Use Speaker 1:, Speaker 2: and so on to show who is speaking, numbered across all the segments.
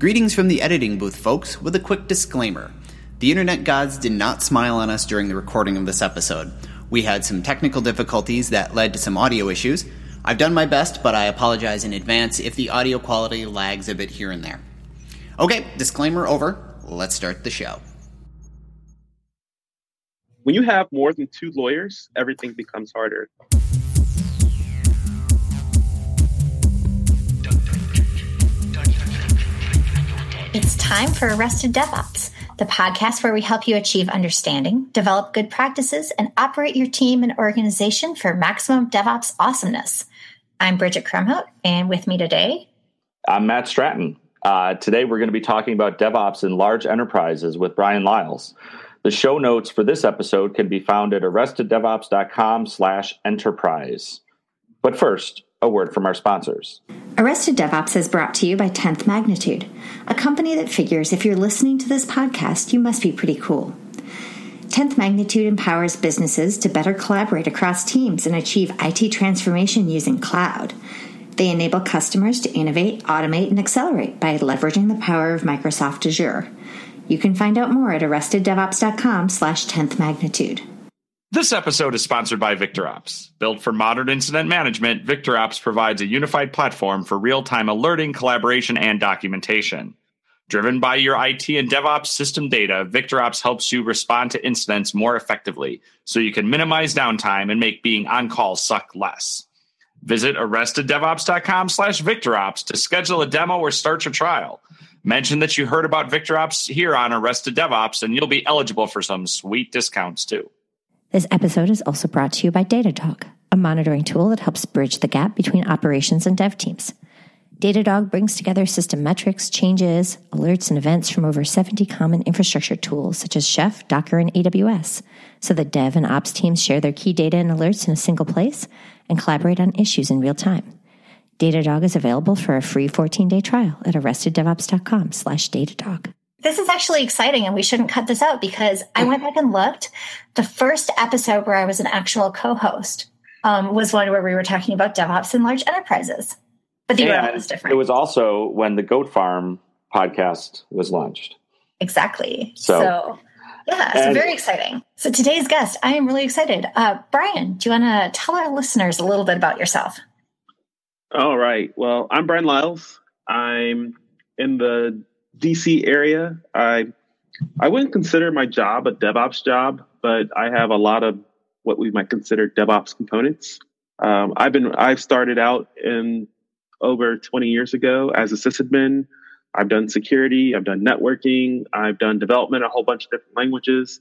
Speaker 1: Greetings from the editing booth, folks, with a quick disclaimer. The internet gods did not smile on us during the recording of this episode. We had some technical difficulties that led to some audio issues. I've done my best, but I apologize in advance if the audio quality lags a bit here and there. Okay, disclaimer over. Let's start the show.
Speaker 2: When you have more than two lawyers, everything becomes harder.
Speaker 3: It's time for Arrested DevOps, the podcast where we help you achieve understanding, develop good practices, and operate your team and organization for maximum DevOps awesomeness. I'm Bridget Kromhout, and with me today,
Speaker 4: I'm Matt Stratton. Uh, today, we're going to be talking about DevOps in large enterprises with Brian Liles. The show notes for this episode can be found at arresteddevops.com slash enterprise. But first, a word from our sponsors.
Speaker 3: Arrested DevOps is brought to you by 10th Magnitude, a company that figures if you're listening to this podcast, you must be pretty cool. 10th Magnitude empowers businesses to better collaborate across teams and achieve IT transformation using cloud. They enable customers to innovate, automate, and accelerate by leveraging the power of Microsoft Azure. You can find out more at arresteddevops.com slash 10th magnitude.
Speaker 5: This episode is sponsored by VictorOps. Built for modern incident management, VictorOps provides a unified platform for real time alerting, collaboration, and documentation. Driven by your IT and DevOps system data, VictorOps helps you respond to incidents more effectively so you can minimize downtime and make being on call suck less. Visit arresteddevops.com slash VictorOps to schedule a demo or start your trial. Mention that you heard about VictorOps here on Arrested DevOps and you'll be eligible for some sweet discounts too.
Speaker 3: This episode is also brought to you by Datadog, a monitoring tool that helps bridge the gap between operations and dev teams. Datadog brings together system metrics, changes, alerts, and events from over 70 common infrastructure tools such as Chef, Docker, and AWS, so that dev and ops teams share their key data and alerts in a single place and collaborate on issues in real time. Datadog is available for a free 14-day trial at arresteddevops.com slash Datadog. This is actually exciting, and we shouldn't cut this out because I went back and looked. The first episode where I was an actual co-host um, was one where we were talking about DevOps in large enterprises. But the URL was different.
Speaker 4: It was also when the Goat Farm podcast was launched.
Speaker 3: Exactly. So, so yeah, so very exciting. So today's guest, I am really excited. Uh, Brian, do you want to tell our listeners a little bit about yourself?
Speaker 2: All right. Well, I'm Brian Liles. I'm in the DC area. I I wouldn't consider my job a DevOps job, but I have a lot of what we might consider DevOps components. Um, I've been I've started out in over 20 years ago as a sysadmin. I've done security, I've done networking, I've done development, a whole bunch of different languages,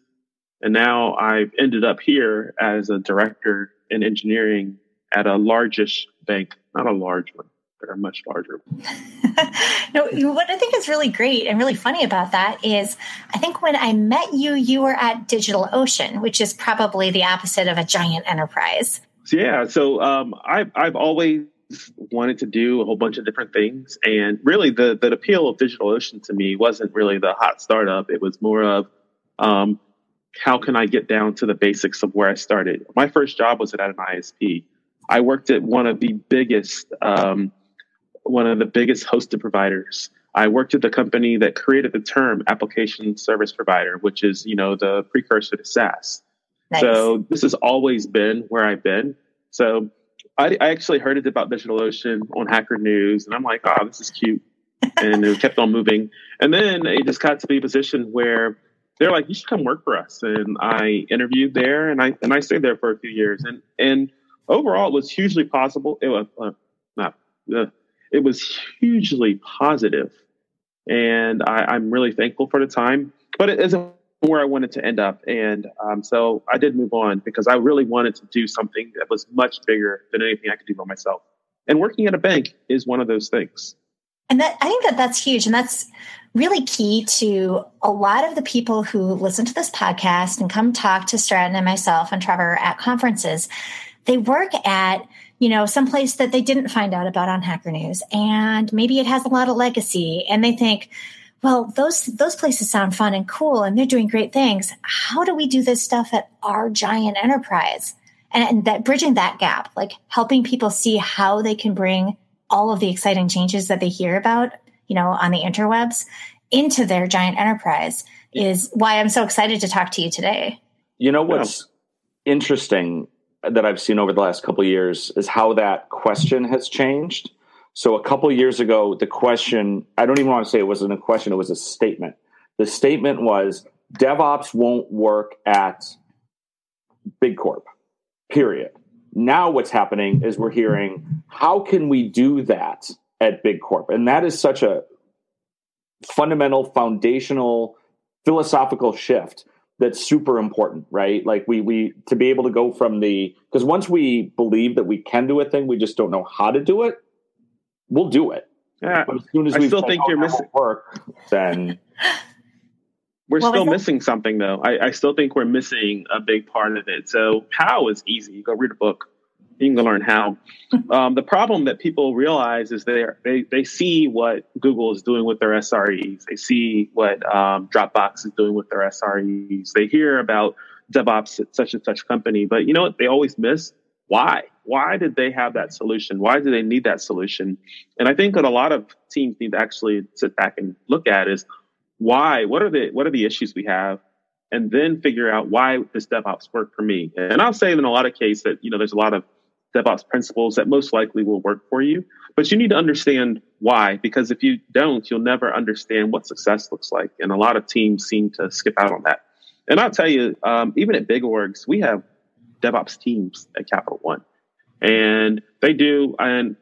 Speaker 2: and now I've ended up here as a director in engineering at a largish bank, not a large one that are much larger.
Speaker 3: no, what I think is really great and really funny about that is I think when I met you, you were at DigitalOcean, which is probably the opposite of a giant enterprise.
Speaker 2: Yeah, so um, I've I've always wanted to do a whole bunch of different things, and really the the appeal of DigitalOcean to me wasn't really the hot startup. It was more of um, how can I get down to the basics of where I started. My first job was at an ISP. I worked at one of the biggest um, one of the biggest hosted providers. I worked at the company that created the term application service provider, which is, you know, the precursor to SaaS. Nice. So this has always been where I've been. So I, I, actually heard it about DigitalOcean on Hacker News, and I'm like, oh, this is cute. and it kept on moving. And then it just got to be a position where they're like, you should come work for us. And I interviewed there, and I and I stayed there for a few years. And and overall, it was hugely possible. It was uh, not. Uh, it was hugely positive, and I, am really thankful for the time. But it isn't where I wanted to end up, and um, so I did move on because I really wanted to do something that was much bigger than anything I could do by myself. And working at a bank is one of those things.
Speaker 3: And that I think that that's huge, and that's really key to a lot of the people who listen to this podcast and come talk to Stratton and myself and Trevor at conferences. They work at you know, someplace that they didn't find out about on Hacker News. And maybe it has a lot of legacy and they think, well, those, those places sound fun and cool and they're doing great things. How do we do this stuff at our giant enterprise? And, and that bridging that gap, like helping people see how they can bring all of the exciting changes that they hear about you know, on the interwebs into their giant enterprise is why I'm so excited to talk to you today.
Speaker 5: You know what's yeah. interesting that I've seen over the last couple years is how that question has changed. So a couple years ago, the question, I don't even want to say it wasn't a question, it was a statement. The statement was DevOps won't work at Big Corp, period. Now what's happening is we're hearing, how can we do that at Big Corp? And that is such a fundamental, foundational, philosophical shift that's super important, right? Like we we to be able to go from the because once we believe that we can do a thing, we just don't know how to do it. We'll do it.
Speaker 2: Yeah, but as soon as I still think you're missing
Speaker 5: work, then
Speaker 2: we're still missing something though. I, I still think we're missing a big part of it. So how is easy. Go read a book you can learn how. Um, the problem that people realize is they they they see what Google is doing with their SREs. They see what um, Dropbox is doing with their SREs. They hear about DevOps at such and such company, but you know what? They always miss why. Why did they have that solution? Why do they need that solution? And I think what a lot of teams need to actually sit back and look at is why. What are the what are the issues we have? and then figure out why does DevOps work for me. And I'll say in a lot of cases that, you know, there's a lot of DevOps principles that most likely will work for you. But you need to understand why, because if you don't, you'll never understand what success looks like. And a lot of teams seem to skip out on that. And I'll tell you, um, even at big orgs, we have DevOps teams at Capital One, and they do. And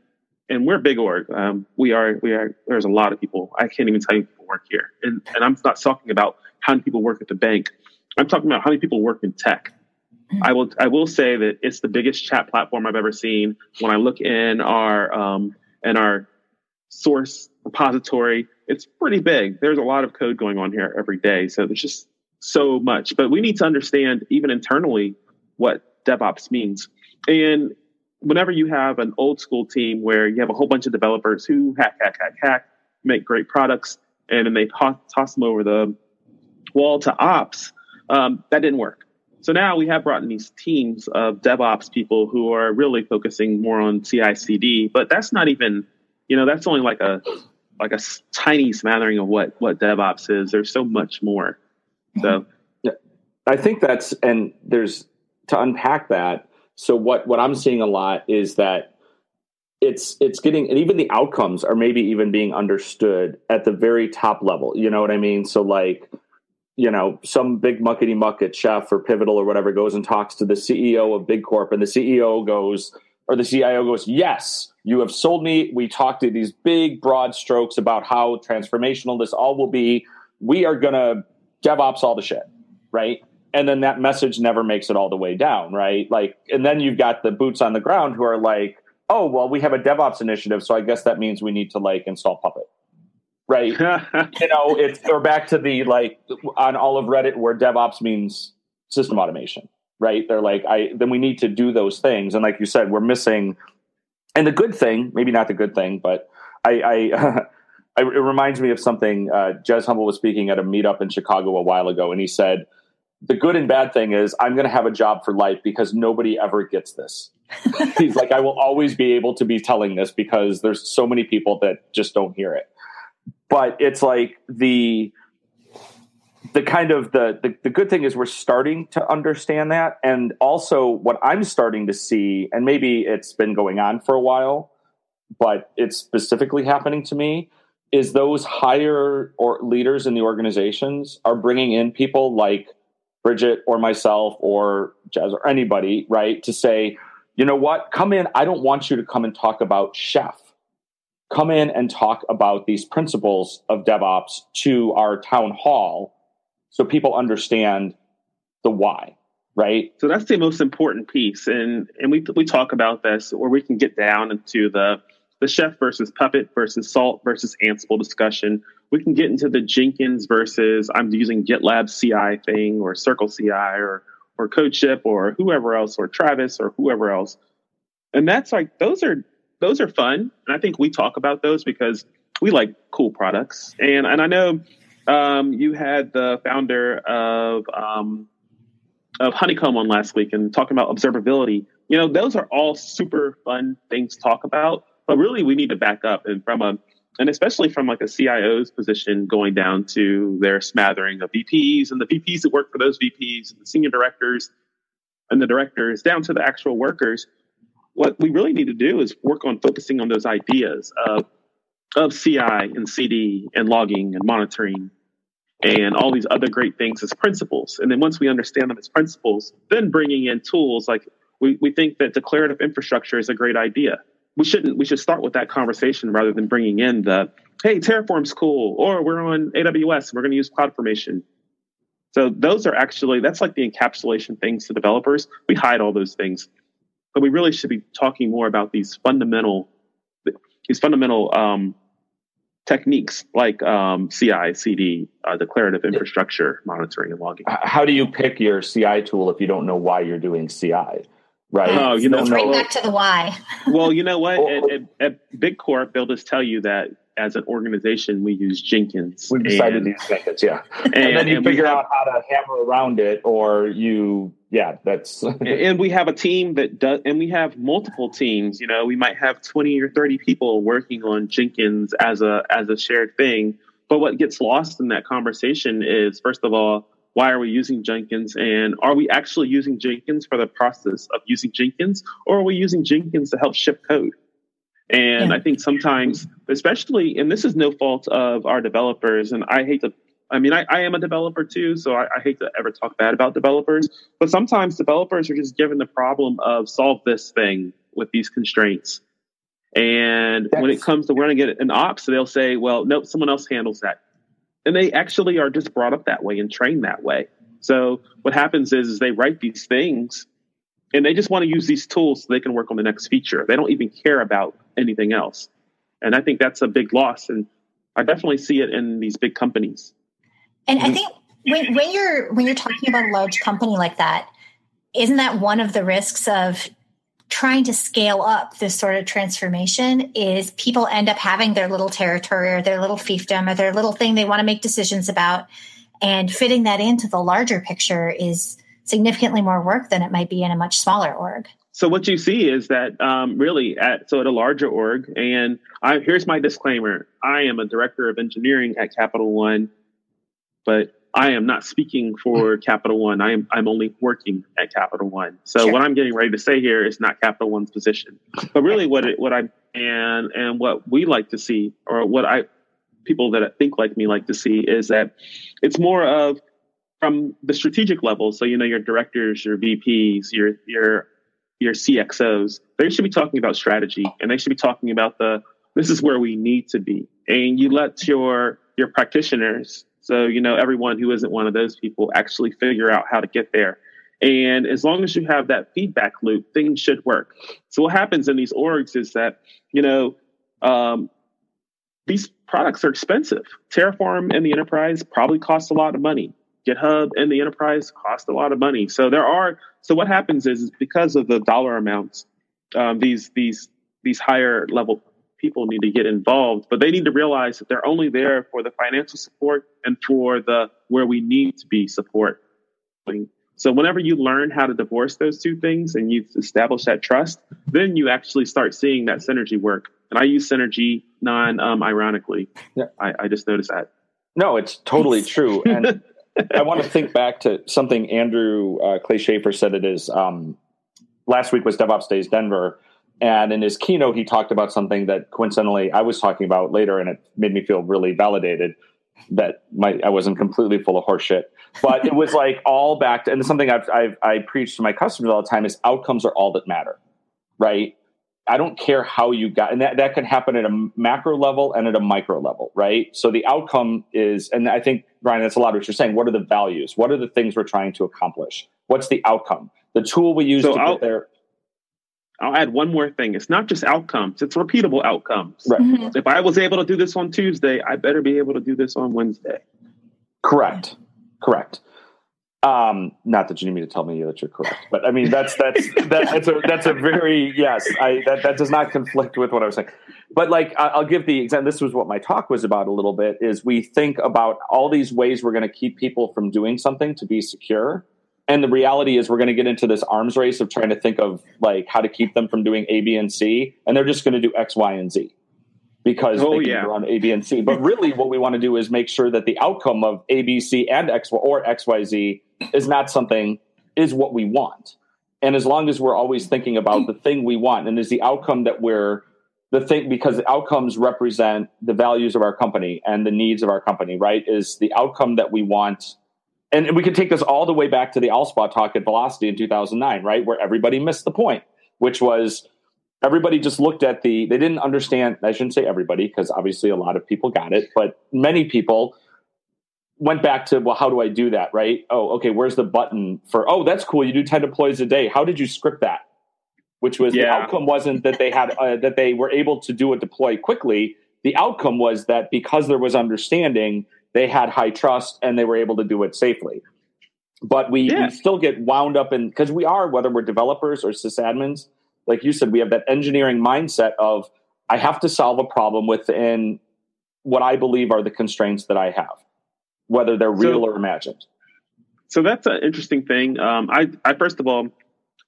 Speaker 2: and we're a big org. Um, we are we are. There's a lot of people. I can't even tell you people work here. And and I'm not talking about how many people work at the bank. I'm talking about how many people work in tech. I will I will say that it's the biggest chat platform I've ever seen. When I look in our um, in our source repository, it's pretty big. There's a lot of code going on here every day, so there's just so much. But we need to understand even internally what DevOps means. And whenever you have an old school team where you have a whole bunch of developers who hack, hack, hack, hack, make great products, and then they toss them over the wall to ops, um, that didn't work. So now we have brought in these teams of DevOps people who are really focusing more on CI/CD, but that's not even, you know, that's only like a like a tiny smattering of what what DevOps is. There's so much more. So,
Speaker 5: yeah, I think that's and there's to unpack that. So what what I'm seeing a lot is that it's it's getting and even the outcomes are maybe even being understood at the very top level. You know what I mean? So like you know, some big muckety muck at Chef or Pivotal or whatever goes and talks to the CEO of Big Corp, and the CEO goes, or the CIO goes, Yes, you have sold me. We talked to these big, broad strokes about how transformational this all will be. We are going to DevOps all the shit, right? And then that message never makes it all the way down, right? Like, and then you've got the boots on the ground who are like, Oh, well, we have a DevOps initiative, so I guess that means we need to like install Puppet right? you know, it's or back to the like on all of Reddit where DevOps means system automation, right? They're like, I then we need to do those things, and like you said, we're missing. And the good thing, maybe not the good thing, but I, I it reminds me of something uh, Jez Humble was speaking at a meetup in Chicago a while ago, and he said, "The good and bad thing is I'm going to have a job for life because nobody ever gets this." He's like, "I will always be able to be telling this because there's so many people that just don't hear it." But it's like the the kind of the, the, the good thing is we're starting to understand that. And also what i'm starting to see and maybe it's been going on for a while but it's specifically happening to me is those higher or leaders in the organizations are bringing in people like bridget or myself or Jez or anybody right to say you know what? Come in. I don't want you to come and talk about chef come in and talk about these principles of DevOps to our town hall so people understand the why, right?
Speaker 2: So that's the most important piece. And and we we talk about this or we can get down into the the chef versus puppet versus salt versus Ansible discussion. We can get into the Jenkins versus I'm using GitLab CI thing or Circle CI or or CodeShip or whoever else or Travis or whoever else. And that's like those are those are fun, and I think we talk about those because we like cool products. And and I know um, you had the founder of um, of Honeycomb on last week and talking about observability. You know, those are all super fun things to talk about. But really, we need to back up and from a and especially from like a CIO's position going down to their smattering of VPs and the VPs that work for those VPs and the senior directors and the directors down to the actual workers. What we really need to do is work on focusing on those ideas of of CI and CD and logging and monitoring and all these other great things as principles. And then once we understand them as principles, then bringing in tools like we, we think that declarative infrastructure is a great idea. We shouldn't, we should start with that conversation rather than bringing in the, hey, Terraform's cool, or we're on AWS, and we're going to use CloudFormation. So those are actually, that's like the encapsulation things to developers. We hide all those things. But we really should be talking more about these fundamental, these fundamental um, techniques like um, CI, CD, uh, declarative infrastructure monitoring and logging.
Speaker 5: How do you pick your CI tool if you don't know why you're doing CI? Right.
Speaker 2: Oh, you know,
Speaker 3: right back to the why.
Speaker 2: well, you know what? at, at, at Big Corp, they'll just tell you that as an organization, we use Jenkins.
Speaker 5: We decided to use Jenkins, yeah. And, and then you figure have, out how to hammer around it, or you, yeah, that's.
Speaker 2: and we have a team that does, and we have multiple teams. You know, we might have twenty or thirty people working on Jenkins as a as a shared thing. But what gets lost in that conversation is, first of all, why are we using Jenkins? And are we actually using Jenkins for the process of using Jenkins, or are we using Jenkins to help ship code? And yeah. I think sometimes, especially, and this is no fault of our developers, and I hate to, I mean, I, I am a developer too, so I, I, hate to ever talk bad about developers, but sometimes developers are just given the problem of solve this thing with these constraints. And when it comes to running it in ops, they'll say, well, nope, someone else handles that. And they actually are just brought up that way and trained that way. So what happens is, is they write these things and they just want to use these tools so they can work on the next feature. They don't even care about anything else. And I think that's a big loss. And I definitely see it in these big companies.
Speaker 3: And I think when, when you're when you're talking about a large company like that, isn't that one of the risks of trying to scale up this sort of transformation is people end up having their little territory or their little fiefdom or their little thing they want to make decisions about and fitting that into the larger picture is significantly more work than it might be in a much smaller org.
Speaker 2: So what you see is that um, really at so at a larger org, and I, here's my disclaimer: I am a director of engineering at Capital One, but I am not speaking for mm-hmm. Capital One. I am I'm only working at Capital One. So sure. what I'm getting ready to say here is not Capital One's position, but really what it, what I and and what we like to see, or what I people that think like me like to see, is that it's more of from the strategic level. So you know your directors, your VPs, your your your CXOs, they should be talking about strategy and they should be talking about the this is where we need to be. And you let your your practitioners, so you know everyone who isn't one of those people, actually figure out how to get there. And as long as you have that feedback loop, things should work. So what happens in these orgs is that you know um, these products are expensive. Terraform and the enterprise probably cost a lot of money. GitHub and the enterprise cost a lot of money. So there are so what happens is, is because of the dollar amounts, um, these these these higher level people need to get involved, but they need to realize that they're only there for the financial support and for the where we need to be support. So whenever you learn how to divorce those two things and you establish that trust, then you actually start seeing that synergy work. And I use synergy non um, ironically. Yeah. I, I just noticed that.
Speaker 5: No, it's totally true. And I want to think back to something Andrew uh, Clay Shafer said it is um, last week was DevOps Days Denver. And in his keynote, he talked about something that coincidentally I was talking about later, and it made me feel really validated that my I wasn't completely full of horseshit. But it was like all back to, and something I've, I've I preach to my customers all the time is outcomes are all that matter, right? I don't care how you got, and that, that can happen at a macro level and at a micro level, right? So the outcome is, and I think, Brian, that's a lot of what you're saying. What are the values? What are the things we're trying to accomplish? What's the outcome? The tool we use so to I'll, get there.
Speaker 2: I'll add one more thing. It's not just outcomes, it's repeatable outcomes.
Speaker 5: Right.
Speaker 2: Mm-hmm. If I was able to do this on Tuesday, I better be able to do this on Wednesday.
Speaker 5: Correct. Correct. Um, not that you need me to tell me that you're correct, but I mean that's that's that, that's a that's a very yes. I that that does not conflict with what I was saying. But like I'll give the example. This was what my talk was about a little bit. Is we think about all these ways we're going to keep people from doing something to be secure, and the reality is we're going to get into this arms race of trying to think of like how to keep them from doing A, B, and C, and they're just going to do X, Y, and Z because
Speaker 2: Oh,
Speaker 5: they
Speaker 2: yeah.
Speaker 5: run A, B, and C. But really, what we want to do is make sure that the outcome of A, B, C, and X or X, Y, Z is not something is what we want. And as long as we're always thinking about the thing we want, and is the outcome that we're the thing because the outcomes represent the values of our company and the needs of our company, right? Is the outcome that we want. And we can take this all the way back to the Allspaw talk at Velocity in 2009, right? Where everybody missed the point, which was everybody just looked at the, they didn't understand. I shouldn't say everybody, because obviously a lot of people got it, but many people went back to, well, how do I do that, right? Oh, okay, where's the button for, oh, that's cool. You do 10 deploys a day. How did you script that? Which was the outcome wasn't that they had, uh, that they were able to do a deploy quickly. The outcome was that because there was understanding, they had high trust and they were able to do it safely. But we,
Speaker 2: Yeah.
Speaker 5: we still get wound up in, because we are, whether we're developers or sysadmins, like you said, we have that engineering mindset of, I have to solve a problem within what I believe are the constraints that I have, whether they're real
Speaker 2: So-
Speaker 5: or imagined.
Speaker 2: So that's an interesting thing. Um, I, I first of all,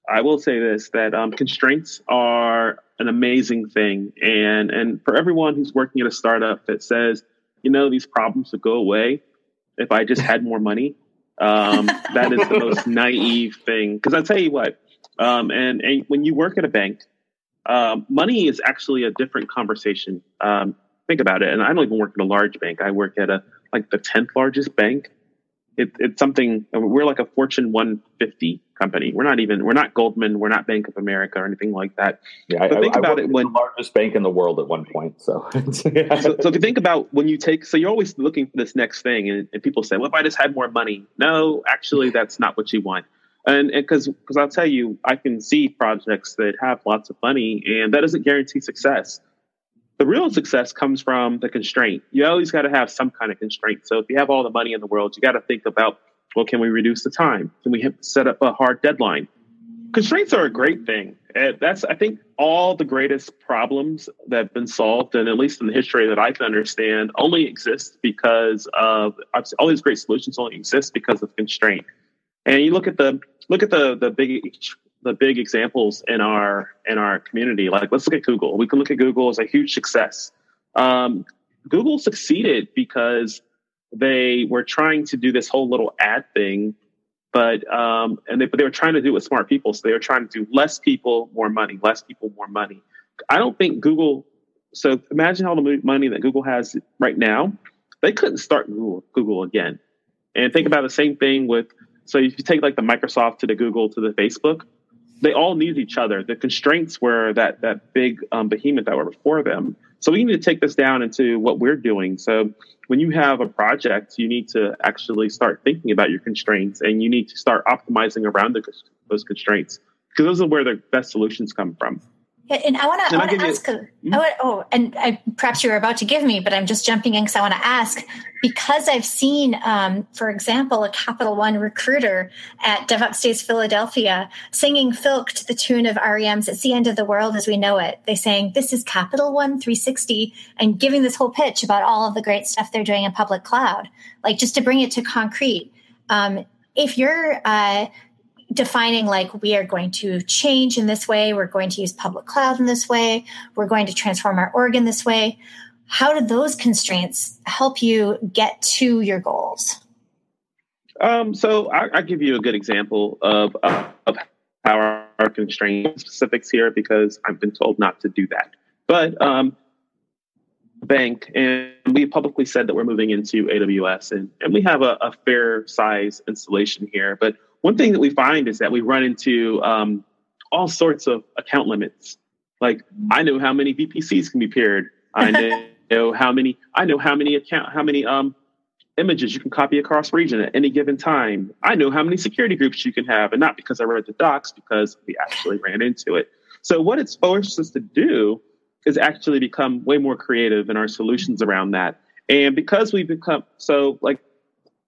Speaker 2: I will say this: that um, constraints are an amazing thing, and and for everyone who's working at a startup that says, you know, these problems would go away if I just had more money. Um, that is the most naive thing. Because I tell you what, um, and, and when you work at a bank, um, money is actually a different conversation. Um, think about it. And I don't even work at a large bank. I work at a like the tenth largest bank. It, it's something. We're like a Fortune 150 company. We're not even. We're not Goldman. We're not Bank of America or anything like that.
Speaker 5: Yeah,
Speaker 2: But think about
Speaker 5: worked
Speaker 2: it when-
Speaker 5: the largest bank in the world at one point. So,
Speaker 2: so, so if you think about when you take, so you're always looking for this next thing, and, and people say, "Well, if I just had more money." No, actually, that's not what you want. And because because I'll tell you, I can see projects that have lots of money, and that doesn't guarantee success. The real success comes from the constraint. You always got to have some kind of constraint. So if you have all the money in the world, you got to think about, well, can we reduce the time? Can we set up a hard deadline? constraints are a great thing. And that's, I think, all the greatest problems that have been solved, and at least in the history that I can understand, only exist because of all these great solutions only exist because of constraint. And you look at the look at the the big the big examples in our in our community. Like let's look at Google. We can look at Google as a huge success. Um, Google succeeded because they were trying to do this whole little ad thing but um, and they but they were trying to do it with smart people, so they were trying to do less people, more money, less people, more money. I don't think Google. So imagine all the money that Google has right now. They couldn't start Google Google again, and think about the same thing with. So if you take like the Microsoft to the Google to the Facebook, they all need each other. The constraints were that that big um, behemoth that were before them. So we need to take this down into what we're doing. So when you have a project, you need to actually start thinking about your constraints, and you need to start optimizing around the, those constraints because those are where the best solutions come from.
Speaker 3: And I want to.
Speaker 2: And
Speaker 3: I
Speaker 2: I'll
Speaker 3: want to ask. a- I want, oh, and I, perhaps you were about to give me, but I'm just jumping in because I want to ask because I've seen, um, for example, a Capital One recruiter at DevOps Days Philadelphia singing Filk to the tune of REM's "It's the End of the World as We Know It." They saying this is Capital One 360 and giving this whole pitch about all of the great stuff they're doing in public cloud, like just to bring it to concrete. Um, if you're uh, defining like we are going to change in this way we're going to use public cloud in this way we're going to transform our org in this way how do those constraints help you get to your goals
Speaker 2: Um, so I, give you a good example of, of, of how our, our constraint specifics here because I've been told not to do that. But um, bank, and we publicly said that we're moving into AWS, and, and we have a, a fair size installation here. But one thing that we find is that we run into um, all sorts of account limits. Like I know how many VPCs can be paired. I know, know how many. I know how many account how many um images you can copy across region at any given time. I know how many security groups you can have, and not because I read the docs, because we actually ran into it. So what it's forced us to do is actually become way more creative in our solutions around that. And because we become so like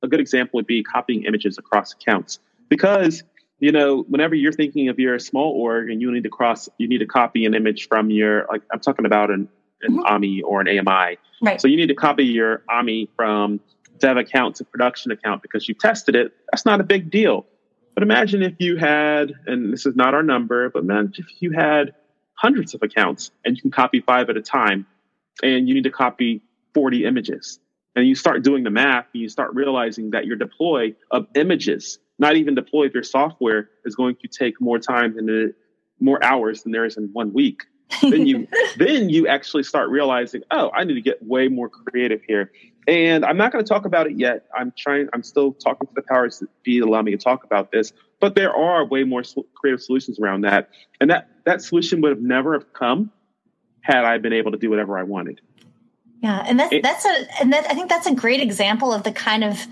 Speaker 2: a good example would be copying images across accounts. Because you know, whenever you're thinking of your small org and you need to cross, you need to copy an image from your like I'm talking about an, an
Speaker 3: Mhm.
Speaker 2: AMI or an AMI.
Speaker 3: right
Speaker 2: So you need to copy your AMI from dev account to production account because you tested it. That's not a big deal. But imagine if you had, and this is not our number, but imagine if you had hundreds of accounts and you can copy five at a time. and you need to copy 40 images. And you start doing the math and you start realizing that your deploy of images, not even deploy your software, is going to take more time than more hours than there is in one week. then you then you actually start realizing, oh, I need to get way more creative here. And I'm not going to talk about it yet. I'm trying. I'm still talking to the powers that be to allow me to talk about this. But there are way more creative solutions around that, and that that solution would have never have come had I been able to do whatever I wanted.
Speaker 3: Yeah, and that's that's a and that I think that's a great example of the kind of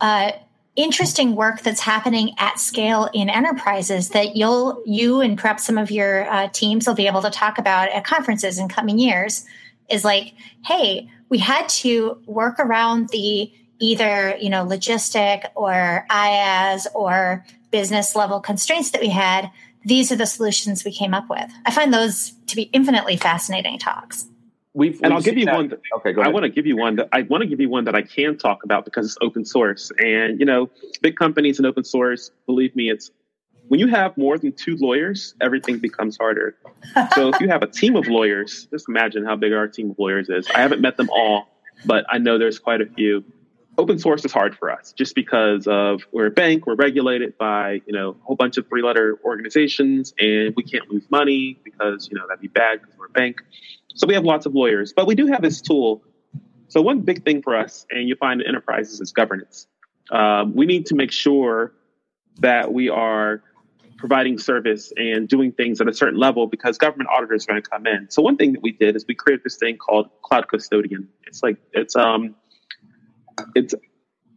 Speaker 3: uh, interesting work that's happening at scale in enterprises that you'll you and perhaps some of your uh, teams will be able to talk about at conferences in coming years. Is like, hey, we had to work around the either you know logistic or IaaS or business level constraints that we had. These are the solutions we came up with. I find those to be infinitely fascinating talks
Speaker 2: we've, and I'll give you that. one. That, okay, go ahead. I want to give you one that I want to give you one that I can talk about because it's open source. And you know, big companies and open source, believe me, it's when you have more than two lawyers, everything becomes harder. so if you have a team of lawyers, just imagine how big our team of lawyers is. I haven't met them all, but I know there's quite a few. Open source is hard for us just because of we're a bank, we're regulated by, you know, a whole bunch of three letter organizations and we can't lose money because, you know, that'd be bad because we're a bank. So we have lots of lawyers, but we do have this tool. So one big thing for us, and you find in enterprises, is governance. Um, we need to make sure that we are providing service and doing things at a certain level because government auditors are going to come in. So one thing that we did is we created this thing called Cloud Custodian. It's like it's um it's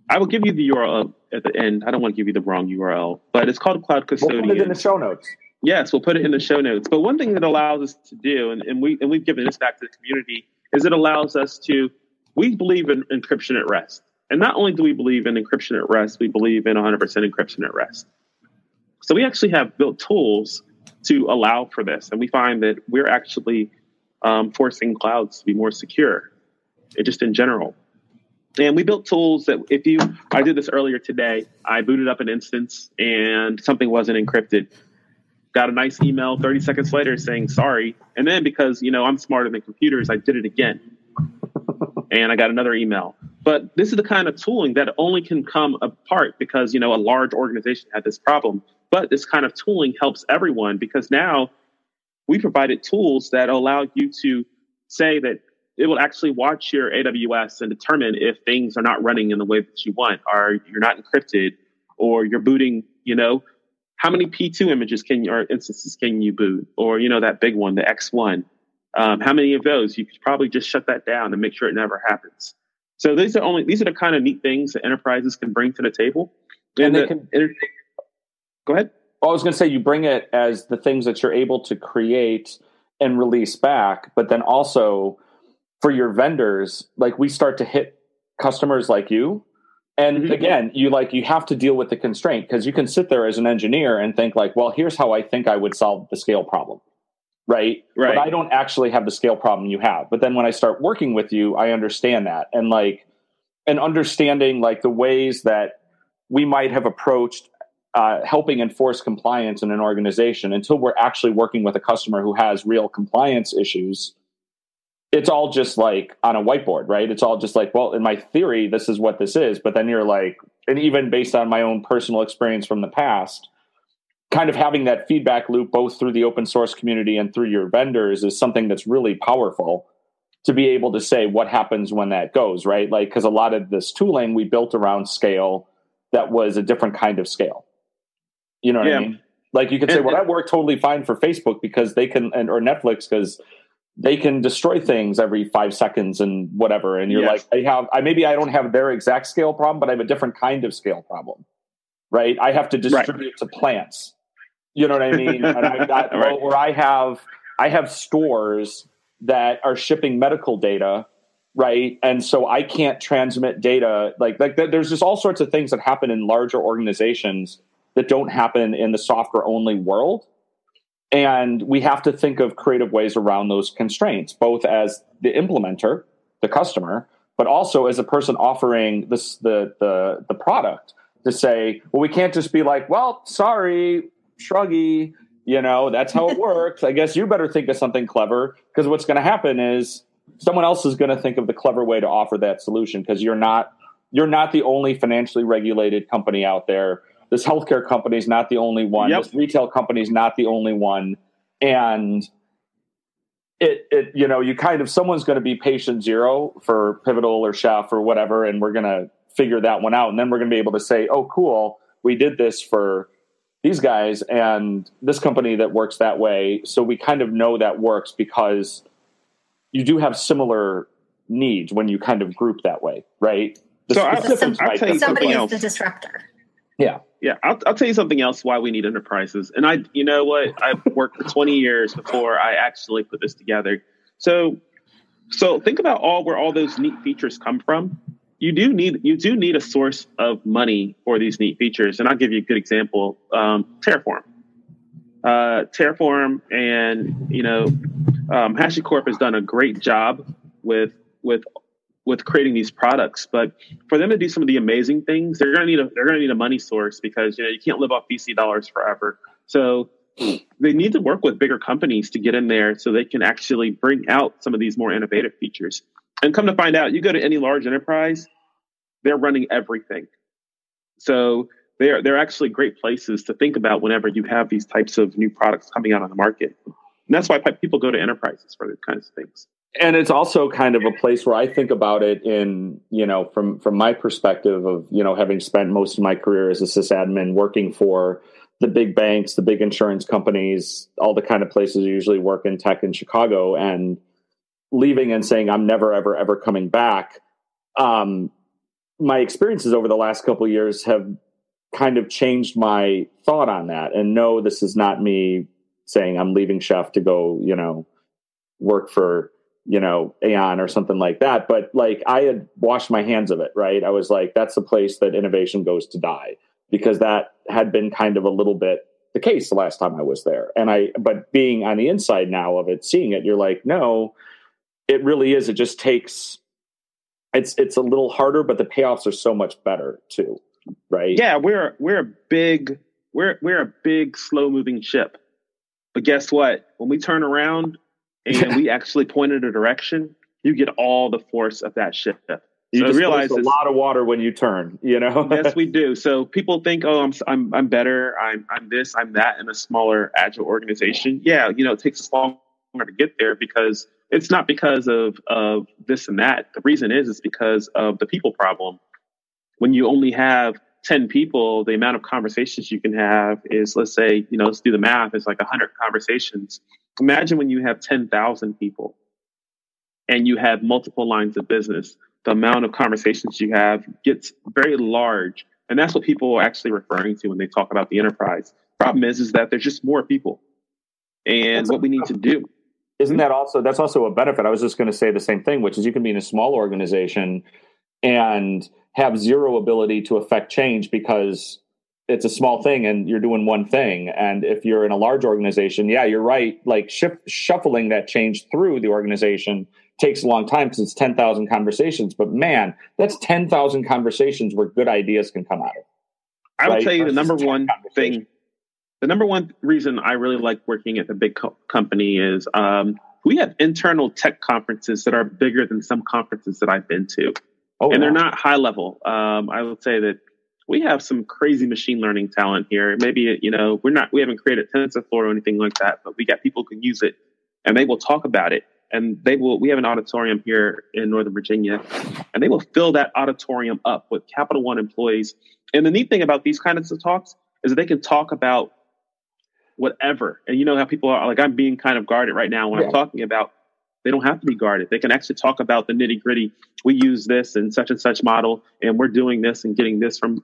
Speaker 2: I will give you the URL at the end. I don't want to give you the wrong URL, but it's called Cloud Custodian.
Speaker 5: We'll put it in the show notes.
Speaker 2: Yes, we'll put it in the show notes. But one thing that allows us to do, and, and we and we've given this back to the community, is it allows us to we believe in encryption at rest. And not only do we believe in encryption at rest, we believe in 100% encryption at rest. So we actually have built tools to allow for this, and we find that we're actually um, forcing clouds to be more secure, just in general. And we built tools that if you, I did this earlier today. I booted up an instance and something wasn't encrypted got a nice email 30 seconds later saying sorry. And then because, you know, I'm smarter than computers, I did it again. and I got another email. But this is the kind of tooling that only can come apart because, you know, a large organization had this problem. But this kind of tooling helps everyone because now we provided tools that allow you to say that it will actually watch your AWS and determine if things are not running in the way that you want, or you're not encrypted, or you're booting, you know, how many P2 images can you, or instances can you boot? Or, you know, that big one, the X1. Um, how many of those? You could probably just shut that down and make sure it never happens. So these are only, these are the kind of neat things that enterprises can bring to the table.
Speaker 5: And, and they the, can, inter-
Speaker 2: go ahead.
Speaker 5: I was going to say you bring it as the things that you're able to create and release back, but then also for your vendors, like we start to hit customers like you and mm-hmm. again, you like you have to deal with the constraint because you can sit there as an engineer and think like, well, here's how I think I would solve the scale problem. Right? Right. But I don't actually have the scale problem you have. But then when I start working with you, I understand that. And like and understanding like the ways that we might have approached uh, helping enforce compliance in an organization until we're actually working with a customer who has real compliance issues it's all just like on a whiteboard, right? It's all just like, well, in my theory, this is what this is. But then you're like, and even based on my own personal experience from the past, kind of having that feedback loop both through the open source community and through your vendors is something that's really powerful to be able to say what happens when that goes, right? Like, because a lot of this tooling we built around scale that was a different kind of scale. You know what yeah. I mean? Like you could say, well, that worked totally fine for Facebook because they can, and, or Netflix because they can destroy things every five seconds and whatever. And you're yes. like, I have, I maybe I don't have their exact scale problem, but I have a different kind of scale problem, right? I have to distribute right. to plants. You know what I mean? got right. where I have, I have stores that are shipping medical data, right? And so I can't transmit data like like there's just all sorts of things that happen in larger organizations that don't happen in the software only world and we have to think of creative ways around those constraints, both as the implementer, the customer, but also as a person offering this the the the product to say, well, we can't just be like, well, sorry, shruggy, you know, that's how it works. I guess you better think of something clever because what's going to happen is someone else is going to think of the clever way to offer that solution because you're not you're not the only financially regulated company out there. This healthcare company is not the only one. Yep. This retail company is not the only one. And it, it, you know, you kind of someone's going to be patient zero for Pivotal or Chef or whatever, and we're going to figure that one out, and then we're going to be able to say, oh, cool, we did this for these guys and this company that works that way. So we kind of know that works because you do have similar needs when you kind of group that way, right?
Speaker 2: The so I'll, I'll tell you something else.
Speaker 3: the disruptor.
Speaker 5: Yeah.
Speaker 2: Yeah. I'll, I'll tell you something else why we need enterprises. And I, you know what? I've worked for 20 years before I actually put this together. So, so think about all where all those neat features come from. You do need you do need a source of money for these neat features, and I'll give you a good example: um, Terraform. Uh, Terraform and you know um, HashiCorp has done a great job with with with creating these products. But for them to do some of the amazing things, they're to need a they're to need a money source because you know you can't live off VC dollars forever. So they need to work with bigger companies to get in there so they can actually bring out some of these more innovative features. And come to find out, you go to any large enterprise, they're running everything. So they're they're actually great places to think about whenever you have these types of new products coming out on the market. And that's why people go to enterprises for these kinds of things.
Speaker 5: And it's also kind of a place where I think about it in, you know, from from my perspective of, you know, having spent most of my career as a sysadmin working for the big banks, the big insurance companies, all the kind of places I usually work in tech in Chicago and leaving and saying I'm never ever ever coming back. Um, my experiences over the last couple years have kind of changed my thought on that. And no, this is not me saying I'm leaving chef to go, you know, work for, you know, Aon or something like that. But like I had washed my hands of it, right? I was like, that's the place that innovation goes to die because that had been kind of a little bit the case the last time I was there. And I, but being on the inside now of it, seeing it, you're like, no, it really is. It just takes, it's, it's a little harder, but the payoffs are so much better too. Right.
Speaker 2: Yeah. We're, we're a big, we're, we're a big slow moving ship but guess what? When we turn around and we actually point in a direction, you get all the force of that shift.
Speaker 5: You so realize a lot of water when you turn, you know.
Speaker 2: yes, we do. So people think, "Oh, I'm I'm I'm better. I'm I'm this. I'm that." In a smaller, agile organization, yeah, you know, it takes us longer to get there because it's not because of of this and that. The reason is it's because of the people problem. When you only have 10 people, the amount of conversations you can have is, let's say, you know, let's do the math, it's like 100 conversations. Imagine when you have 10,000 people and you have multiple lines of business, the amount of conversations you have gets very large. And that's what people are actually referring to when they talk about the enterprise. Problem is, is that there's just more people. And that's what we need to do.
Speaker 5: Isn't hmm? that also, that's also a benefit? I was just going to say the same thing, which is you can be in a small organization and have zero ability to affect change because it's a small thing and you're doing one thing. And if you're in a large organization, yeah, you're right. Like shuffling that change through the organization takes a long time because it's 10,000 conversations. But man, that's 10,000 conversations where good ideas can come out of.
Speaker 2: I will right? tell you the number one thing, the number one reason I really like working at the big co- company is um, we have internal tech conferences that are bigger than some conferences that I've been to. Oh, and they're not high level. Um, I would say that we have some crazy machine learning talent here. Maybe you know we're not we haven't created TensorFlow or anything like that, but we got people who can use it, and they will talk about it. And they will. We have an auditorium here in Northern Virginia, and they will fill that auditorium up with Capital One employees. And the neat thing about these kinds of talks is that they can talk about whatever. And you know how people are like I'm being kind of guarded right now when yeah. I'm talking about they don't have to be guarded. They can actually talk about the nitty gritty. We use this and such and such model, and we're doing this and getting this from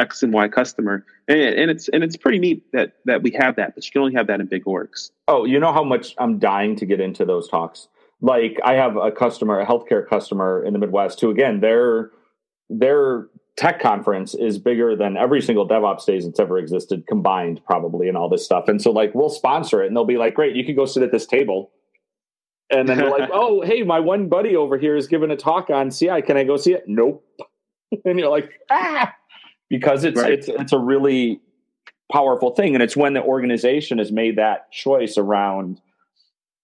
Speaker 2: X and Y customer. And, and it's and it's pretty neat that that we have that, but you can only have that in big orgs.
Speaker 5: Oh, you know how much I'm dying to get into those talks. Like I have a customer, a healthcare customer in the Midwest, who again, their their tech conference is bigger than every single DevOps days that's ever existed combined, probably, and all this stuff. And so, like, we'll sponsor it, and they'll be like, "Great, you can go sit at this table." And then they're like, oh, hey, my one buddy over here is giving a talk on CI. Can I go see it? Nope. and you're like, ah, because it's right. it's it's a really powerful thing, and it's when the organization has made that choice around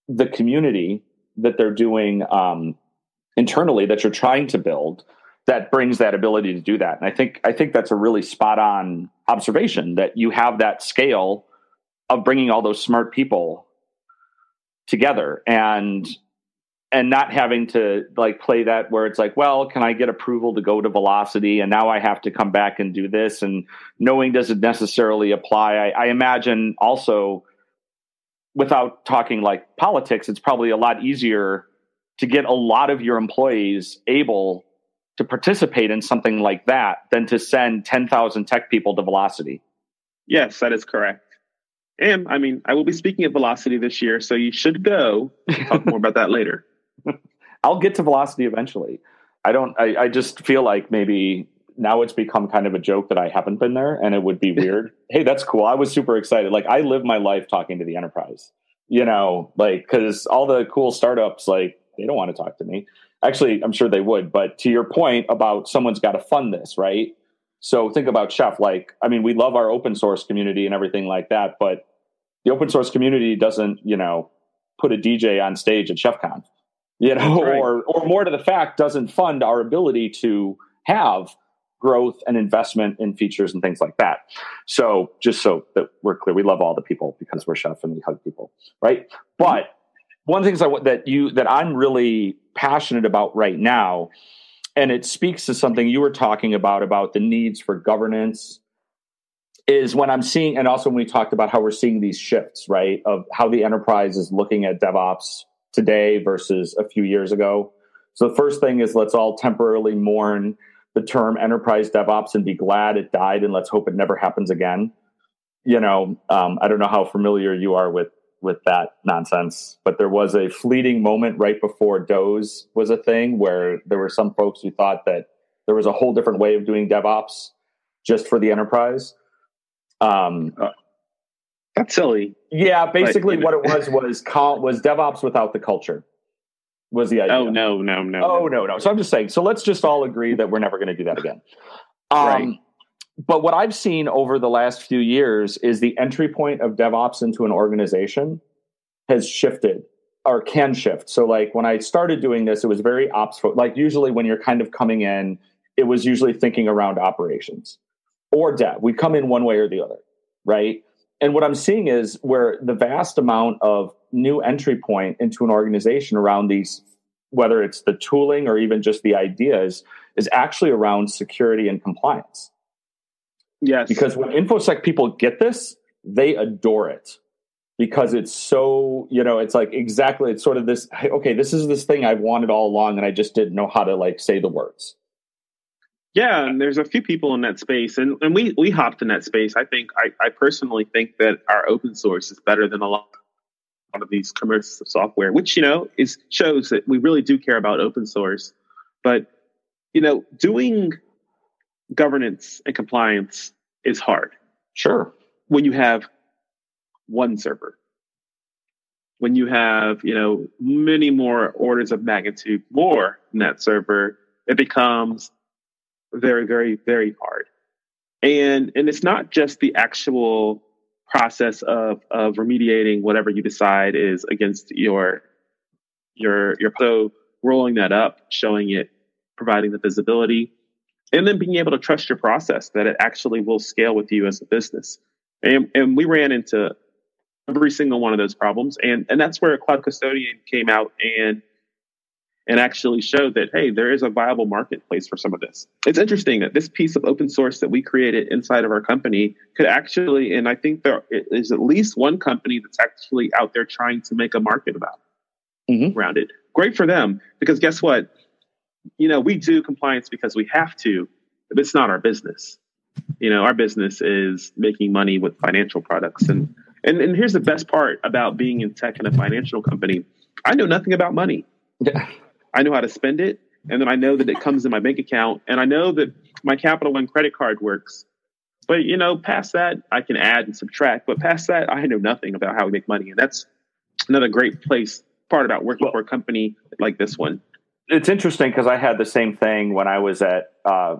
Speaker 5: the community that they're doing um, internally that you're trying to build that brings that ability to do that. And I think I think that's a really spot on observation that you have that scale of bringing all those smart people together and and not having to like play that where it's like well can i get approval to go to velocity? And now i have to come back and do this. And knowing doesn't necessarily apply. I, I imagine also without talking like politics it's probably a lot easier to get a lot of your employees able to participate in something like that than to send 10,000 tech people to velocity.
Speaker 2: Yes that is correct. And I mean, I will be speaking at Velocity this year, so you should go. We'll talk more about that later.
Speaker 5: I'll get to Velocity eventually. I don't. I, I just feel like maybe now it's become kind of a joke that I haven't been there, and it would be weird. hey, that's cool. I was super excited. Like I live my life talking to the enterprise. You know, like because all the cool startups, like they don't want to talk to me. Actually, I'm sure they would. But to your point about someone's got to fund this, right? So think about Chef. Like, I mean, we love our open source community and everything like that, but the open source community doesn't, you know, put a DJ on stage at ChefConf, you know, right. or or more to the fact, doesn't fund our ability to have growth and investment in features and things like that. So just so that we're clear, we love all the people because we're chef and we hug people, right? But one of the things I, that you that I'm really passionate about right now and it speaks to something you were talking about about the needs for governance is when I'm seeing, and also when we talked about how we're seeing these shifts, right, of how the enterprise is looking at DevOps today versus a few years ago. So the first thing is let's all temporarily mourn the term enterprise DevOps and be glad it died, and let's hope it never happens again. You know, um, I don't know how familiar you are with with that nonsense. But there was a fleeting moment right before DOS was a thing where there were some folks who thought that there was a whole different way of doing DevOps just for the enterprise. Um, uh,
Speaker 2: that's silly.
Speaker 5: Yeah, basically what it was was was DevOps without the culture. Was the idea?
Speaker 2: Oh no, no, no.
Speaker 5: Oh no, no. So I'm just saying. So let's just all agree that we're never going to do that again. Um, right but what I've seen over the last few years is the entry point of DevOps into an organization has shifted or can shift. So, like when I started doing this, it was very ops. Like usually, when you're kind of coming in, it was usually thinking around operations or dev. We come in one way or the other, right? And what I'm seeing is where the vast amount of new entry point into an organization around these, whether it's the tooling or even just the ideas, is actually around security and compliance.
Speaker 2: Yes.
Speaker 5: Because when InfoSec people get this, they adore it because it's so, you know, it's like exactly, it's sort of this, okay, this is this thing I've wanted all along and I just didn't know how to like say the words.
Speaker 2: Yeah, and there's a few people in that space, and, and we we hopped in that space. I think I, I personally think that our open source is better than a lot of these commercial software, which you know is shows that we really do care about open source. But you know, doing governance and compliance is hard.
Speaker 5: Sure.
Speaker 2: When you have one server, when you have, you know, many more orders of magnitude more than that server, it becomes very, very, very hard. And and it's not just the actual process of of remediating whatever you decide is against your your your so rolling that up, showing it, providing the visibility, and then being able to trust your process that it actually will scale with you as a business. And, and we ran into every single one of those problems. And, and that's where Cloud Custodian came out and, and actually showed that, hey, there is a viable marketplace for some of this. It's interesting that this piece of open source that we created inside of our company could actually, and I think there is at least one company that's actually out there trying to make a market about mm-hmm. around it. Great for them because guess what? you know, we do compliance because we have to, but it's not our business. You know, our business is making money with financial products. And, and, and here's the best part about being in tech and a financial company. I know nothing about money. I know how to spend it. And then I know that it comes in my bank account and I know that my Capital One credit card works. But, you know, past that, I can add and subtract. But past that, I know nothing about how we make money. And that's another great place, part about working well, for a company like this one
Speaker 5: it's interesting because I had the same thing when I was at uh,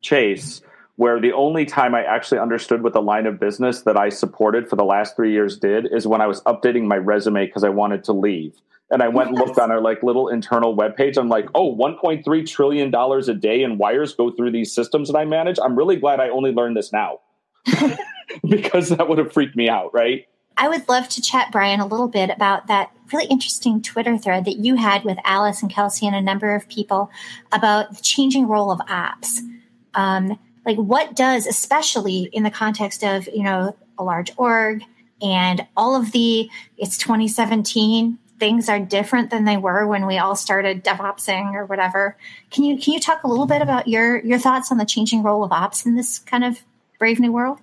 Speaker 5: Chase, where the only time I actually understood what the line of business that I supported for the last three years did is when I was updating my resume because I wanted to leave. And I went and looked on our like little internal webpage. I'm like, oh, 1.3 trillion dollars a day in wires go through these systems that I manage. I'm really glad I only learned this now because that would have freaked me out, right?
Speaker 3: I would love to chat, Brian, a little bit about that really interesting Twitter thread that you had with Alice and Kelsey and a number of people about the changing role of apps. Um, like, what does, especially in the context of you know a large org and all of the it's 2017 things are different than they were when we all started DevOpsing or whatever. Can you can you talk a little bit about your your thoughts on the changing role of ops in this kind of brave new world?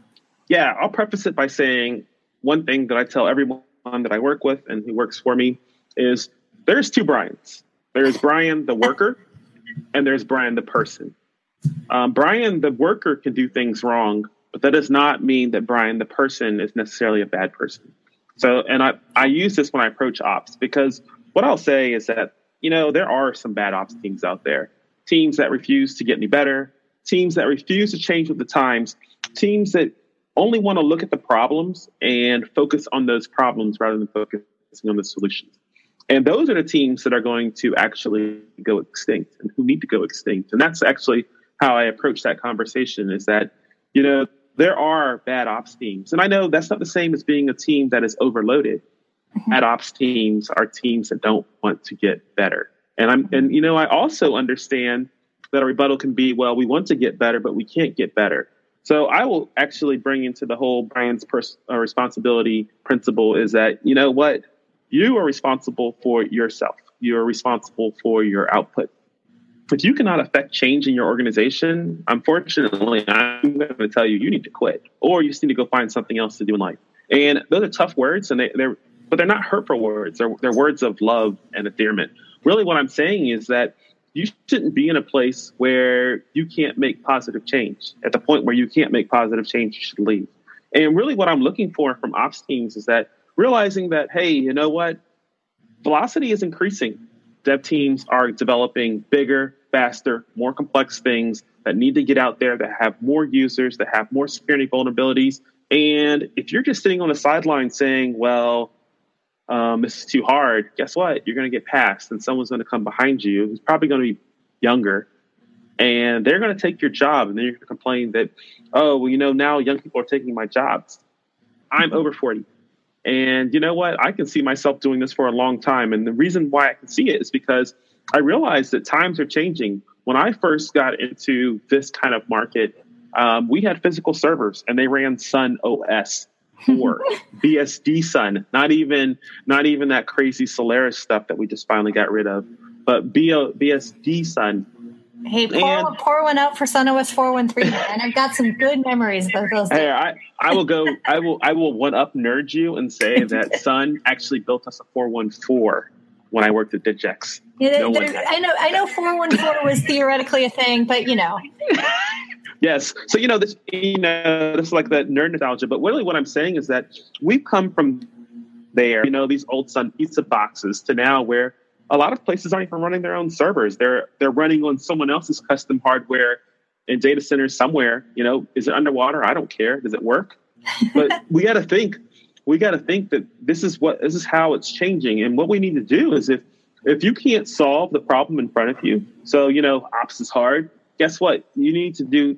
Speaker 2: Yeah, I'll preface it by saying one thing that I tell everyone that I work with and who works for me is there's two Brian's. There's Brian the worker, and there's Brian the person. Um, Brian the worker can do things wrong, but that does not mean that Brian the person is necessarily a bad person. So, and I, I use this when I approach ops because what I'll say is that, you know, there are some bad ops teams out there, teams that refuse to get any better, teams that refuse to change with the times, teams that only want to look at the problems and focus on those problems rather than focusing on the solutions. And those are the teams that are going to actually go extinct and who need to go extinct. And that's actually how I approach that conversation is that, you know, there are bad ops teams. And I know that's not the same as being a team that is overloaded. Mm-hmm. Bad ops teams are teams that don't want to get better. And I'm and you know, I also understand that a rebuttal can be, well, we want to get better, but we can't get better. So I will actually bring into the whole Brian's pers- uh, responsibility principle is that you know what you are responsible for yourself. You are responsible for your output. If you cannot affect change in your organization, unfortunately, I'm going to tell you you need to quit, or you just need to go find something else to do in life. And those are tough words, and they, they're but they're not hurtful words. They're, they're words of love and endearment. Really, what I'm saying is that you shouldn't be in a place where you can't make positive change. At the point where you can't make positive change, you should leave. And really, what I'm looking for from ops teams is that realizing that, hey, you know what? Velocity is increasing. Dev teams are developing bigger, faster, more complex things that need to get out there, that have more users, that have more security vulnerabilities. And if you're just sitting on the sideline saying, well, um, this is too hard, guess what? You're going to get passed, and someone's going to come behind you who's probably going to be younger, and they're going to take your job, and then you're going to complain that, oh, well, you know, now young people are taking my jobs. I'm over 40. And you know what? I can see myself doing this for a long time. And the reason why I can see it is because I realized that times are changing. When I first got into this kind of market, um, we had physical servers and they ran Sun OS for BSD Sun, not even not even that crazy Solaris stuff that we just finally got rid of, but BO, BSD Sun.
Speaker 3: Hey, pour, and, pour one out for SunOS 413, and I've got some good memories of those.
Speaker 2: Hey, I, I will go. I will. I will one up nerd you and say that Sun actually built us a 414 when I worked at Digex.
Speaker 3: Yeah, no I know. I know 414 was theoretically a thing, but you know.
Speaker 2: Yes. So you know this. You know this is like the nerd nostalgia, but really what I'm saying is that we've come from there. You know these old Sun pizza boxes to now where a lot of places aren't even running their own servers. They're they're running on someone else's custom hardware in data centers somewhere. You know, is it underwater? I don't care. Does it work? But we got to think. We got to think that this is what this is how it's changing, and what we need to do is if if you can't solve the problem in front of you, so you know ops is hard guess what? You need to do,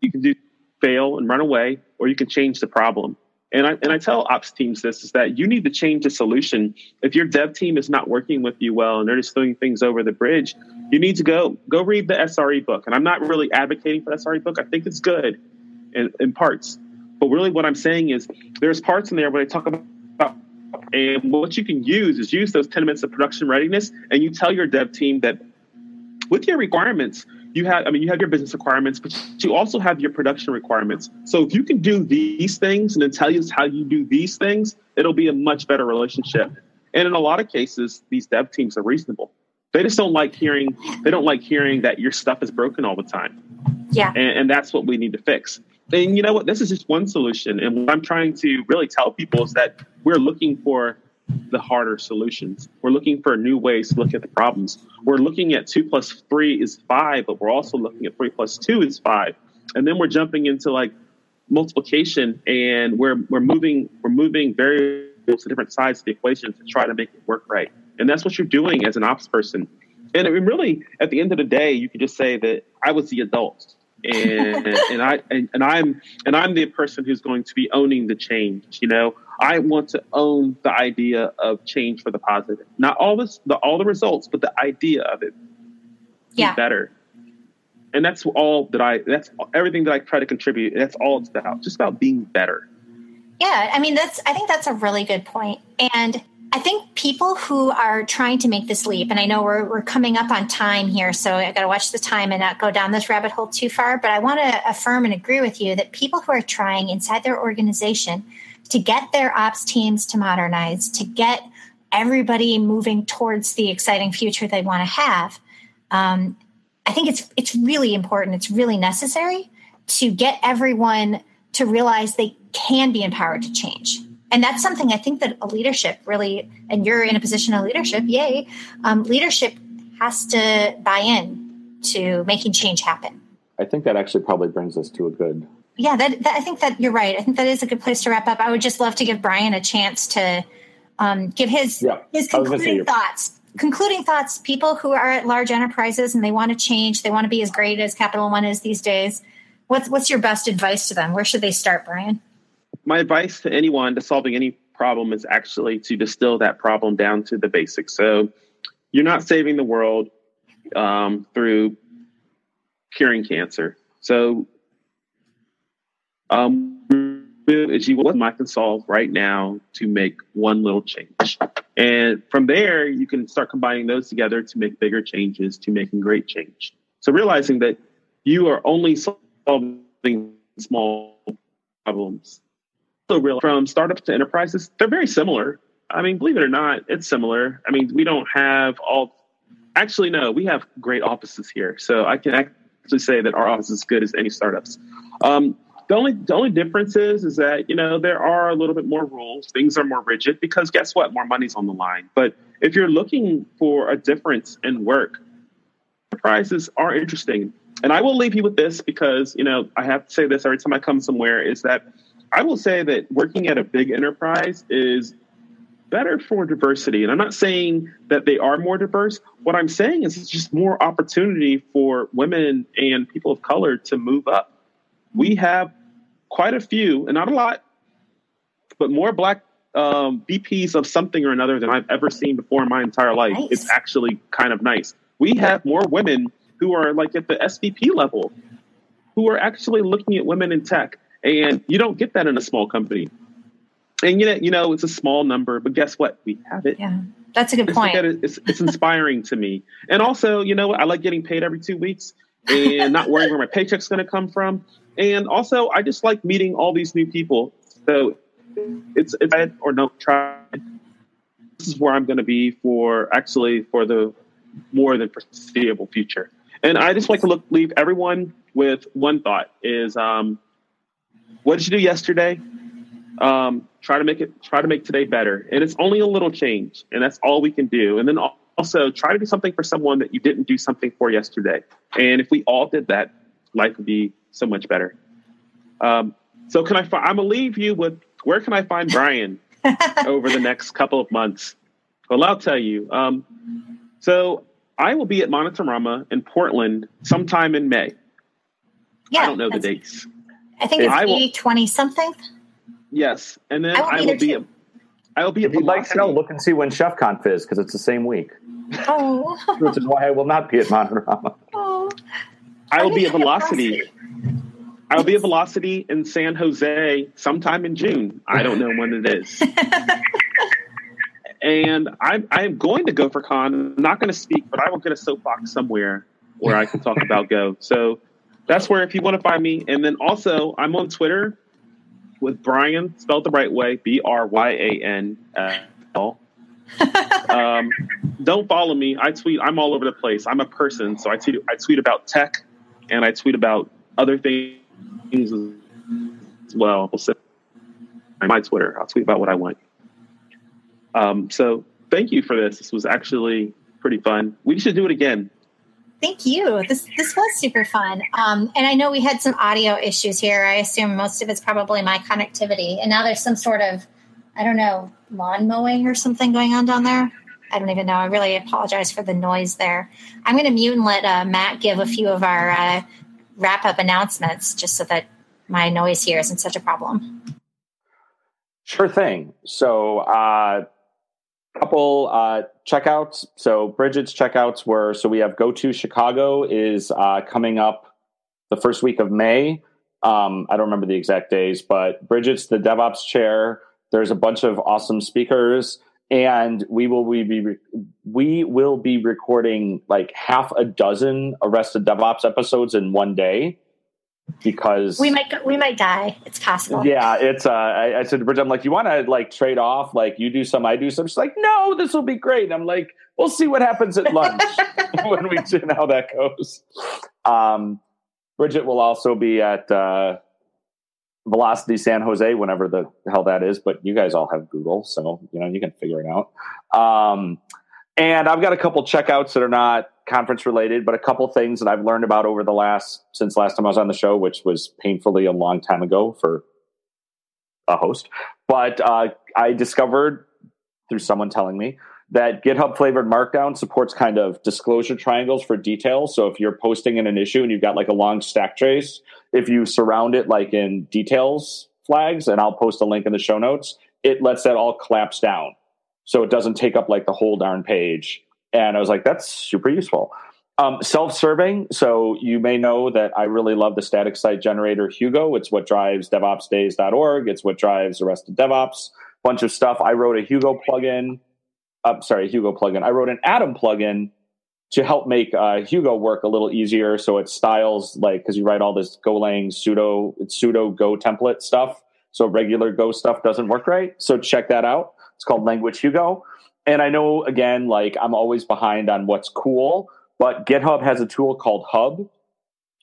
Speaker 2: you can do fail and run away, or you can change the problem. And I, and I tell ops teams this is that you need to change the solution. If your dev team is not working with you well and they're just throwing things over the bridge, you need to go go read the SRE book. And I'm not really advocating for the SRE book. I think it's good in, in parts. But really what I'm saying is there's parts in there where they talk about and what you can use is use those 10 minutes of production readiness and you tell your dev team that with your requirements, you have i mean you have your business requirements but you also have your production requirements. So if you can do these things and then tell us how you do these things it'll be a much better relationship. And in a lot of cases these dev teams are reasonable. They just don't like hearing they don't like hearing that your stuff is broken all the time.
Speaker 3: Yeah.
Speaker 2: And, and that's what we need to fix. And you know what? This is just one solution. And what i'm trying to really tell people is that we're looking for the harder solutions. We're looking for new ways to look at the problems. We're looking at two plus three is five, but we're also looking at three plus two is five. And then we're jumping into like multiplication and we're we're moving we're moving variables to different sides of the equation to try to make it work right. And that's what you're doing as an ops person. And it really, at the end of the day, you could just say that I was the adult. and and I and, and, I'm and I'm the person who's going to be owning the change. You know, I want to own the idea of change for the positive, not all this, the all the results, but the idea of it.
Speaker 3: Yeah,
Speaker 2: better. And that's all that I. That's everything that I try to contribute. That's all it's about. Just about being better.
Speaker 3: Yeah, I mean that's. I think that's a really good point. point, and I think people who are trying to make this leap, and I know we're, we're coming up on time here, so I got to watch the time and not go down this rabbit hole too far. But I want to affirm and agree with you that people who are trying inside their organization to get their ops teams to modernize, to get everybody moving towards the exciting future they want to have, um, I think it's it's really important. It's really necessary to get everyone to realize they can be empowered to change and that's something I think that a leadership really, and you're in a position of leadership, yay, um, leadership has to buy in to making change happen.
Speaker 5: I think that actually probably brings us to a good.
Speaker 3: Yeah, that, that I think that you're right. I think that is a good place to wrap up. I would just love to give Brian a chance to um, give his yeah, his concluding thoughts. Concluding thoughts. People who are at large enterprises and they want to change, they want to be as great as Capital One is these days. What's what's your best advice to them? Where should they start, Brian?
Speaker 2: my advice to anyone to solving any problem is actually to distill that problem down to the basics. So you're not saving the world um, through curing cancer. So um, is you what I can solve right now to make one little change. And from there, you can start combining those together to make bigger changes, to making great change. So realizing that you are only solving small problems So, real from startups to enterprises, they're very similar. I mean, believe it or not, it's similar. I mean, we don't have all. Actually, no, we have great offices here, so I can actually say that our office is good as any startups. Um, the only the only difference is is that you know there are a little bit more rules. Things are more rigid because guess what? More money's on the line. But if you're looking for a difference in work, enterprises are interesting. And I will leave you with this because you know I have to say this every time I come somewhere is that I will say that working at a big enterprise is better for diversity. And I'm not saying that they are more diverse. What I'm saying is it's just more opportunity for women and people of color to move up. We have quite a few, and not a lot, but more black um, VPs of something or another than I've ever seen before in my entire life. Nice. It's actually kind of nice. We have more women who are like at the SVP level who are actually looking at women in tech and you don't get that in a small company. And you know, you know, it's a small number, but guess what? We have it.
Speaker 3: Yeah, that's a good point.
Speaker 2: It's, it's inspiring to me. And also, you know, I like getting paid every two weeks and not worrying where my paycheck's going to come from. And also, I just like meeting all these new people. So it's it's or don't try. This is where I'm going to be for actually for the more than foreseeable future. And I just like to look, leave everyone with one thought: is um, what did you do yesterday? Um, try to make it try to make today better and it's only a little change and that's all we can do and then also try to do something for someone that you didn't do something for yesterday and if we all did that life would be so much better um, so can i fi- i'm gonna leave you with where can i find brian over the next couple of months well i'll tell you um, so i will be at Monitorama in portland sometime in may yeah, i don't know the dates
Speaker 3: I think it's May twenty something.
Speaker 2: Yes, and then I will, I will be. I will be.
Speaker 5: If you'd like to know, look and see when Chef ChefConf is because it's the same week.
Speaker 3: Oh,
Speaker 5: which is why I will not be at Monitorama.
Speaker 3: Oh,
Speaker 2: I will be at Velocity. I will be at Velocity in San Jose sometime in June. I don't know when it is. and I'm I'm going to GopherCon. I'm not going to speak, but I will get a soapbox somewhere where I can talk about Go. So that's where if you want to find me. And then also, I'm on Twitter with Brian, spelled the right way, B R Y A N L. um, don't follow me. I tweet. I'm all over the place. I'm a person, so I tweet. I tweet about tech, and I tweet about other things as well. My Twitter. I'll tweet about what I want. Um, so thank you for this. This was actually pretty fun. We should do it again.
Speaker 3: Thank you. This this was super fun. Um, and I know we had some audio issues here. I assume most of it's probably my connectivity. And now there's some sort of, I don't know, lawn mowing or something going on down there. I don't even know. I really apologize for the noise there. I'm going to mute and let uh, Matt give a few of our uh, wrap up announcements just so that my noise here isn't such a problem.
Speaker 5: Sure thing. So, uh, couple uh, checkouts. So, Bridget's checkouts were so we have GOTO Chicago is uh, coming up the first week of May. Um, I don't remember the exact days, but Bridget's the DevOps chair. There's a bunch of awesome speakers and we will we be we will be recording like half a dozen arrested devops episodes in one day because
Speaker 3: we might we might die. It's possible.
Speaker 5: Yeah it's uh i, I said to bridget i'm like you want to like trade off? Like you do some i do some. She's like no this will be great. And i'm like we'll see what happens at lunch when we see how that goes. Um bridget will also be at uh Velocity San Jose, whenever the hell that is, but you guys all have Google, so you know you can figure it out. Um, and I've got a couple checkouts that are not conference related, but a couple things that I've learned about over the last since last time I was on the show, which was painfully a long time ago for a host. But uh, I discovered through someone telling me that GitHub flavored Markdown supports kind of disclosure triangles for details. So if you're posting in an issue and you've got like a long stack trace, if you surround it like in details flags, and I'll post a link in the show notes, it lets that all collapse down. So it doesn't take up like the whole darn page. And I was like, that's super useful. Um, self-serving. So you may know that I really love the static site generator Hugo. It's what drives DevOpsDays.org. It's what drives the rest of DevOps. Bunch of stuff. I wrote a Hugo plugin. Uh, sorry, Hugo plugin. I wrote an Atom plugin to help make uh, Hugo work a little easier. So it styles like because you write all this Golang pseudo pseudo Go template stuff. So regular Go stuff doesn't work right. So check that out. It's called Language Hugo. And I know again, like I'm always behind on what's cool, but GitHub has a tool called Hub,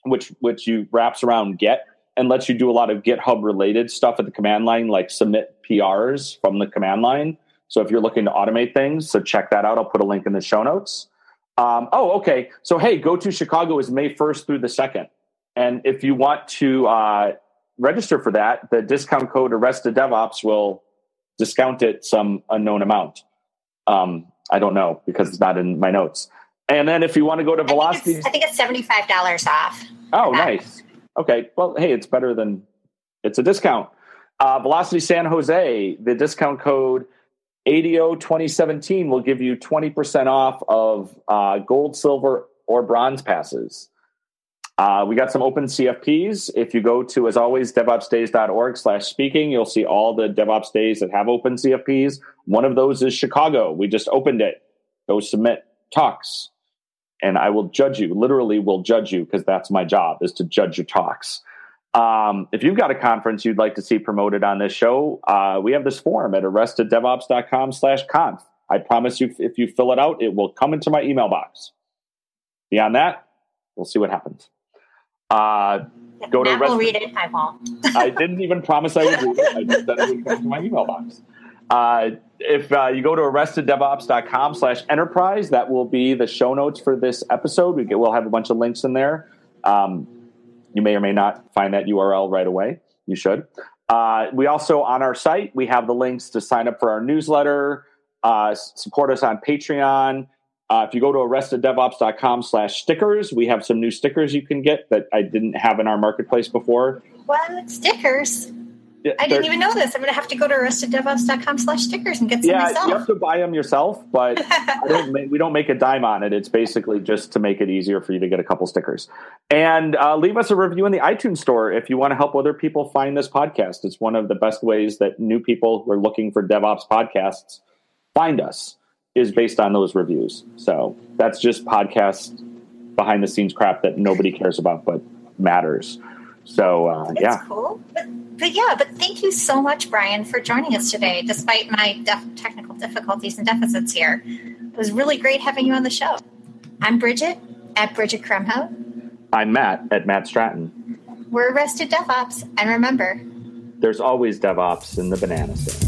Speaker 5: which which you wraps around Git and lets you do a lot of GitHub related stuff at the command line, like submit PRs from the command line. So if you're looking to automate things, so check that out. I'll put a link in the show notes. Um, oh, okay. So, hey, GOTO Chicago is May 1st through the 2nd. And if you want to uh, register for that, the discount code Arrested DevOps will discount it some unknown amount. Um, I don't know because it's not in my notes. And then if you want to go to Velocity,
Speaker 3: I think it's, $75 off.
Speaker 5: Oh, nice. Okay. Well, hey, it's better than it's a discount. Uh, Velocity San Jose, the discount code ADO 2017 will give you 20% off of uh, gold, silver, or bronze passes. Uh, we got some open CFPs. If you go to, as always, devopsdays.org slash speaking, you'll see all the DevOps days that have open CFPs. One of those is Chicago. We just opened it. Go submit talks. And I will judge you, literally will judge you because that's my job is to judge your talks. Um, if you've got a conference you'd like to see promoted on this show, uh, we have this form at arresteddevops.com slash conf. I promise you, if you fill it out, it will come into my email box. Beyond that, we'll see what happens. Uh,
Speaker 3: go to Matt will read it. I won't.
Speaker 5: I didn't even promise I would read it. I just said it would come to my email box. Uh, if uh, you go to arresteddevops.com slash enterprise, that will be the show notes for this episode. We get, we'll have a bunch of links in there. Um, you may or may not find that URL right away. You should. Uh, we also on our site we have the links to sign up for our newsletter, uh, support us on Patreon. Uh, if you go to arresteddevops.com slash stickers, we have some new stickers you can get that I didn't have in our marketplace before.
Speaker 3: What stickers? I didn't even know this. I'm going to have to go to arresteddevops.com slash stickers and get some
Speaker 5: yeah,
Speaker 3: myself.
Speaker 5: you have to buy them yourself, but don't make, we don't make a dime on it. It's basically just to make it easier for you to get a couple stickers. And uh, leave us a review in the iTunes store if you want to help other people find this podcast. It's one of the best ways that new people who are looking for DevOps podcasts find us is based on those reviews. So that's just podcast behind the scenes crap that nobody cares about but matters. So uh,
Speaker 3: That's
Speaker 5: yeah,
Speaker 3: cool. But, but, yeah, but thank you so much, Brian, for joining us today, despite my def- technical difficulties and deficits here. It was really great having you on the show. I'm Bridget at Bridget Kromhout.
Speaker 5: I'm Matt at Matt Stratton.
Speaker 3: We're Arrested DevOps, and remember,
Speaker 5: there's always DevOps in the banana stand.